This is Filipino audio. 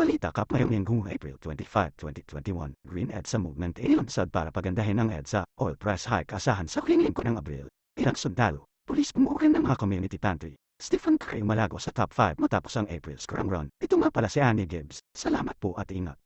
Balita Cup ngayong linggo April 25, 2021. Green EDSA Movement ay nilansad para pagandahin ang EDSA oil price hike asahan sa huling linggo ng Abril. Ilang sundalo, pulis bumukan ng mga community pantry. Stephen Curry malago sa top 5 matapos ang April scrum run. Ito nga pala si Annie Gibbs. Salamat po at ingat.